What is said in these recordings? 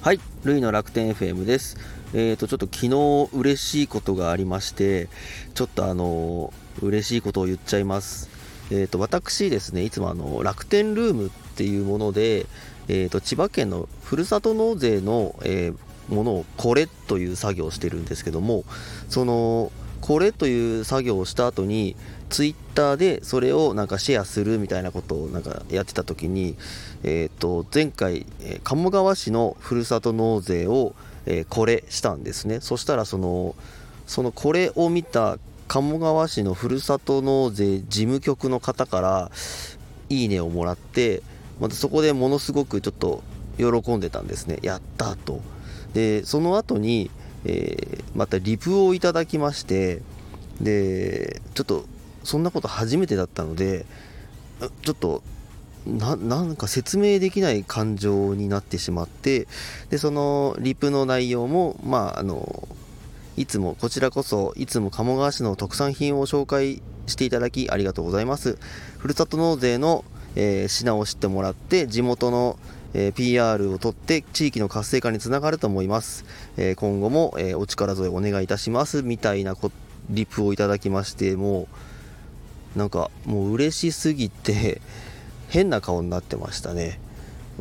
はい、ルイの楽天 FM です。えーと、ちょっと昨日嬉しいことがありまして、ちょっとあの嬉しいことを言っちゃいます。えーと、私ですね、いつもあの楽天ルームっていうもので、えーと、千葉県のふるさと納税の、えー、ものをこれという作業をしてるんですけども、そのこれという作業をした後にツイッターでそれをなんかシェアするみたいなことをなんかやってた時に、えー、と前回鴨川市のふるさと納税を、えこれしたんですね。そしたらそのそのこれを見た鴨川市のふるさと納税事務局の方からいいねをもらってまたそこでものすごくちょっと喜んでたんですね。やったと。でその後にえー、またリプをいただきましてでちょっとそんなこと初めてだったのでちょっとなんか説明できない感情になってしまってでそのリプの内容もまああのいつもこちらこそいつも鴨川市の特産品を紹介していただきありがとうございます。ふるさと納税の、えー、品を知ってもらって地元のえー、PR をとって地域の活性化につながると思います、え、今後も、え、お力添えお願いいたします。みたいなリプをいただきましてもうなんかもう嬉しすぎて 変な顔になってましたね。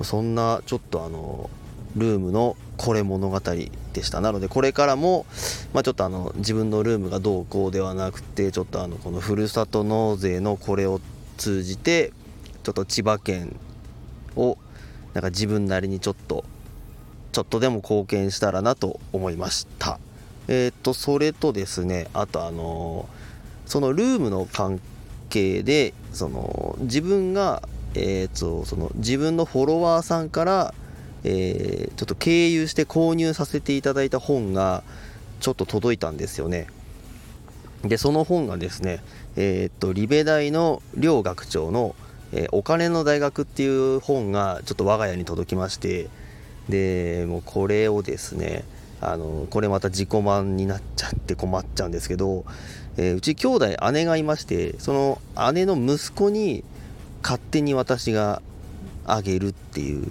そんなちょっとあのルームのこれ物語でした。なのでこれからも、まあ、ちょっとあの自分のルームがどうこうではなくてちょっとあのこのふるさと納税のこれを通じてちょっと千葉県をなんか自分なりにちょっとちょっとでも貢献したらなと思いましたえっ、とそれとですねあとあのそのルームの関係でその自分がえーと、その自分のフォロワーさんから、えー、ちょっと経由して購入させていただいた本がちょっと届いたんですよね。でその本がですね、えーとリベ大の両学長のえー、お金の大学っていう本がちょっと我が家に届きましてでもうこれをですねあのこれまた自己満になっちゃって困っちゃうんですけど、えー、うち兄弟姉がいましてその姉の息子に勝手に私があげるっていう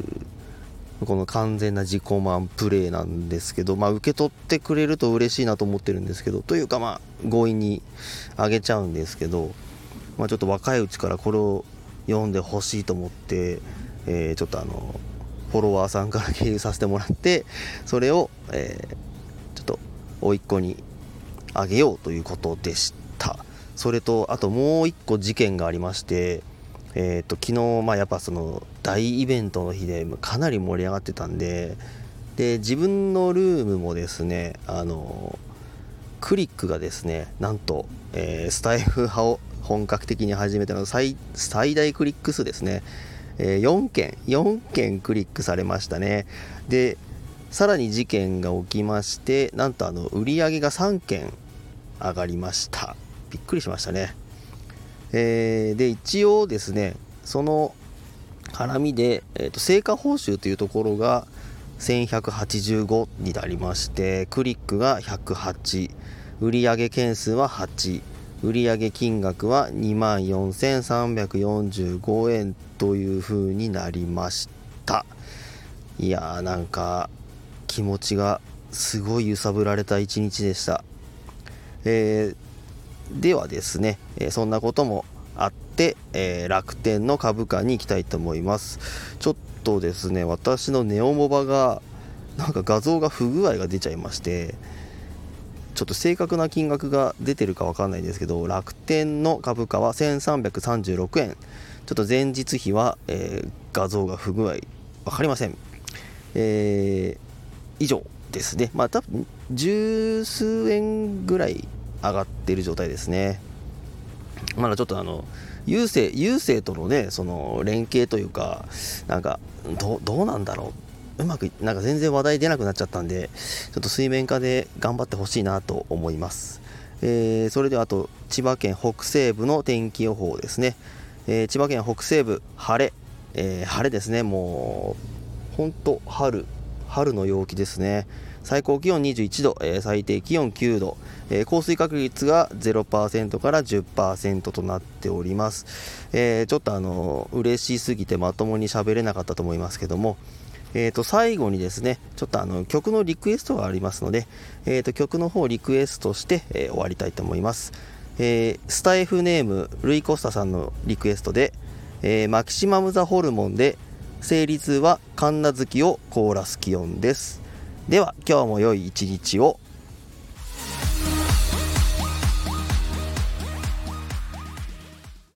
この完全な自己満プレイなんですけど、まあ、受け取ってくれると嬉しいなと思ってるんですけどというかまあ強引にあげちゃうんですけど、まあ、ちょっと若いうちからこれを読んでほしいと思って、えー、ちょっとあのフォロワーさんから経由させてもらってそれを、えー、ちょっと甥っ子にあげようということでした。それとあともう一個事件がありましてえーと、昨日、まあ、やっぱその大イベントの日でかなり盛り上がってたんでで自分のルームもですねあのクリックがですねなんと、えー、スタイフ派を本格的に始めたの最最大クリック数ですね、えー、4件4件クリックされましたね。でさらに事件が起きましてなんとあの売り上げが3件上がりました。びっくりしましたね。えー、で一応ですねその絡みで、えーと、成果報酬というところが1185になりましてクリックが108売上件数は8売上金額は2万4345円という風になりました。いやーなんか気持ちがすごい揺さぶられた一日でした、えー、ではですね、え、そんなこともあって、えー、楽天の株価に行きたいと思います。ちょっとですね私のネオモバがなんか画像が不具合が出ちゃいましてちょっと正確な金額が出てるか分かんないんですけど楽天の株価は1336円。ちょっと前日比は、えー、画像が不具合分かりません、えー、以上ですね。まあ多分十数円ぐらい上がってる状態ですね。まだちょっとあの郵政郵政とのねその連携というかなんかどうなんだろううまくなんか全然話題出なくなっちゃったんでちょっと水面下で頑張ってほしいなと思います、えー、それではあと千葉県北西部の天気予報ですね、えー、千葉県北西部晴れ、えー、晴れですね。もうほんと春。春の陽気ですね。最高気温21度、えー最低気温9度、えー降水確率が0%から10%となっております、えーちょっとあの嬉しすぎてまともに喋れなかったと思いますけども。えー、と最後にですねちょっとあの曲のリクエストがありますので、えー、と曲の方をリクエストして、えー終わりたいと思います、えースタイフネームルイ・コスタさんのリクエストで、えーマキシマム・ザ・ホルモンで生理痛は神奈月をコーラス気温です。では今日も良い一日を。